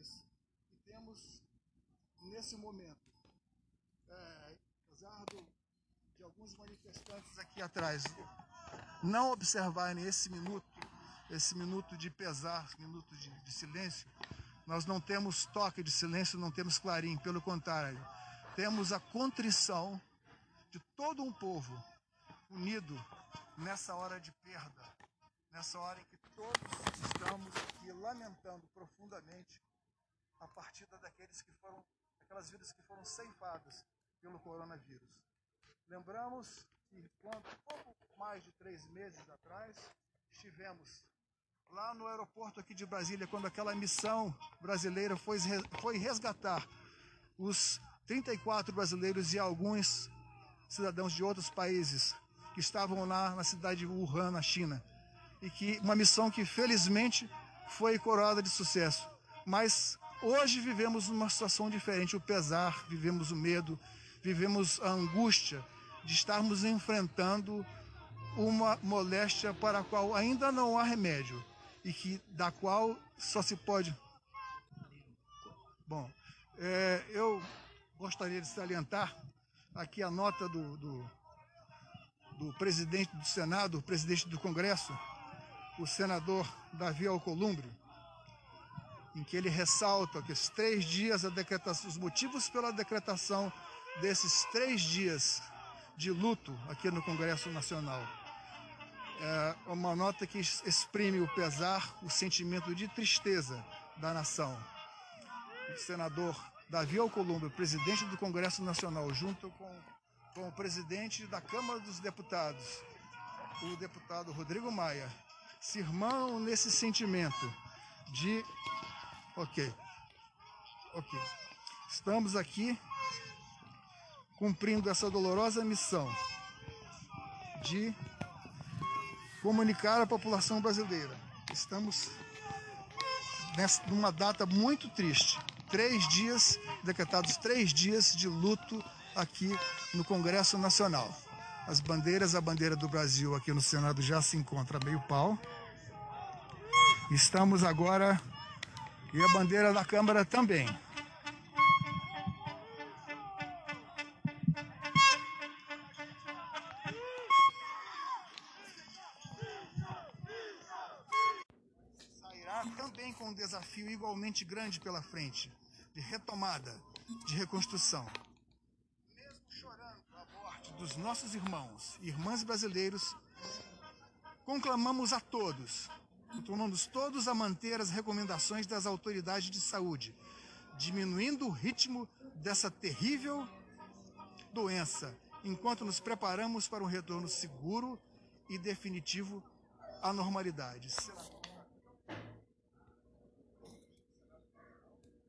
dificuldades que temos nesse momento. É, apesar do, de alguns manifestantes aqui atrás não observarem esse minuto, esse minuto de pesar, minuto de, de silêncio, nós não temos toque de silêncio, não temos clarim, pelo contrário, temos a contrição de todo um povo unido nessa hora de perda, nessa hora em que todos estamos aqui lamentando profundamente partida daqueles que foram, aquelas vidas que foram ceifadas pelo coronavírus. Lembramos que quando, pouco mais de três meses atrás, estivemos lá no aeroporto aqui de Brasília, quando aquela missão brasileira foi, foi resgatar os 34 brasileiros e alguns cidadãos de outros países que estavam lá na cidade de Wuhan, na China. E que uma missão que felizmente foi coroada de sucesso. Mas hoje vivemos uma situação diferente, o pesar, vivemos o medo, vivemos a angústia de estarmos enfrentando uma moléstia para a qual ainda não há remédio e que da qual só se pode. Bom, é, eu gostaria de salientar aqui a nota do, do, do presidente do Senado, presidente do Congresso, o senador Davi Alcolumbre, em que ele ressalta que os três dias, a decretação, os motivos pela decretação desses três dias de luto aqui no Congresso Nacional é uma nota que exprime o pesar, o sentimento de tristeza da nação. O senador Davi Alcolumbre, presidente do Congresso Nacional, junto com, com o presidente da Câmara dos Deputados, o deputado Rodrigo Maia, se irmão nesse sentimento de. Ok. Ok. Estamos aqui cumprindo essa dolorosa missão de comunicar à população brasileira. Estamos nessa, numa data muito triste. Três dias, decretados três dias de luto aqui no Congresso Nacional. As bandeiras, a bandeira do Brasil aqui no Senado já se encontra meio pau. Estamos agora, e a bandeira da Câmara também. também com um desafio igualmente grande pela frente, de retomada, de reconstrução. Mesmo chorando a morte dos nossos irmãos e irmãs brasileiros, conclamamos a todos, conclamamos todos a manter as recomendações das autoridades de saúde, diminuindo o ritmo dessa terrível doença, enquanto nos preparamos para um retorno seguro e definitivo à normalidade.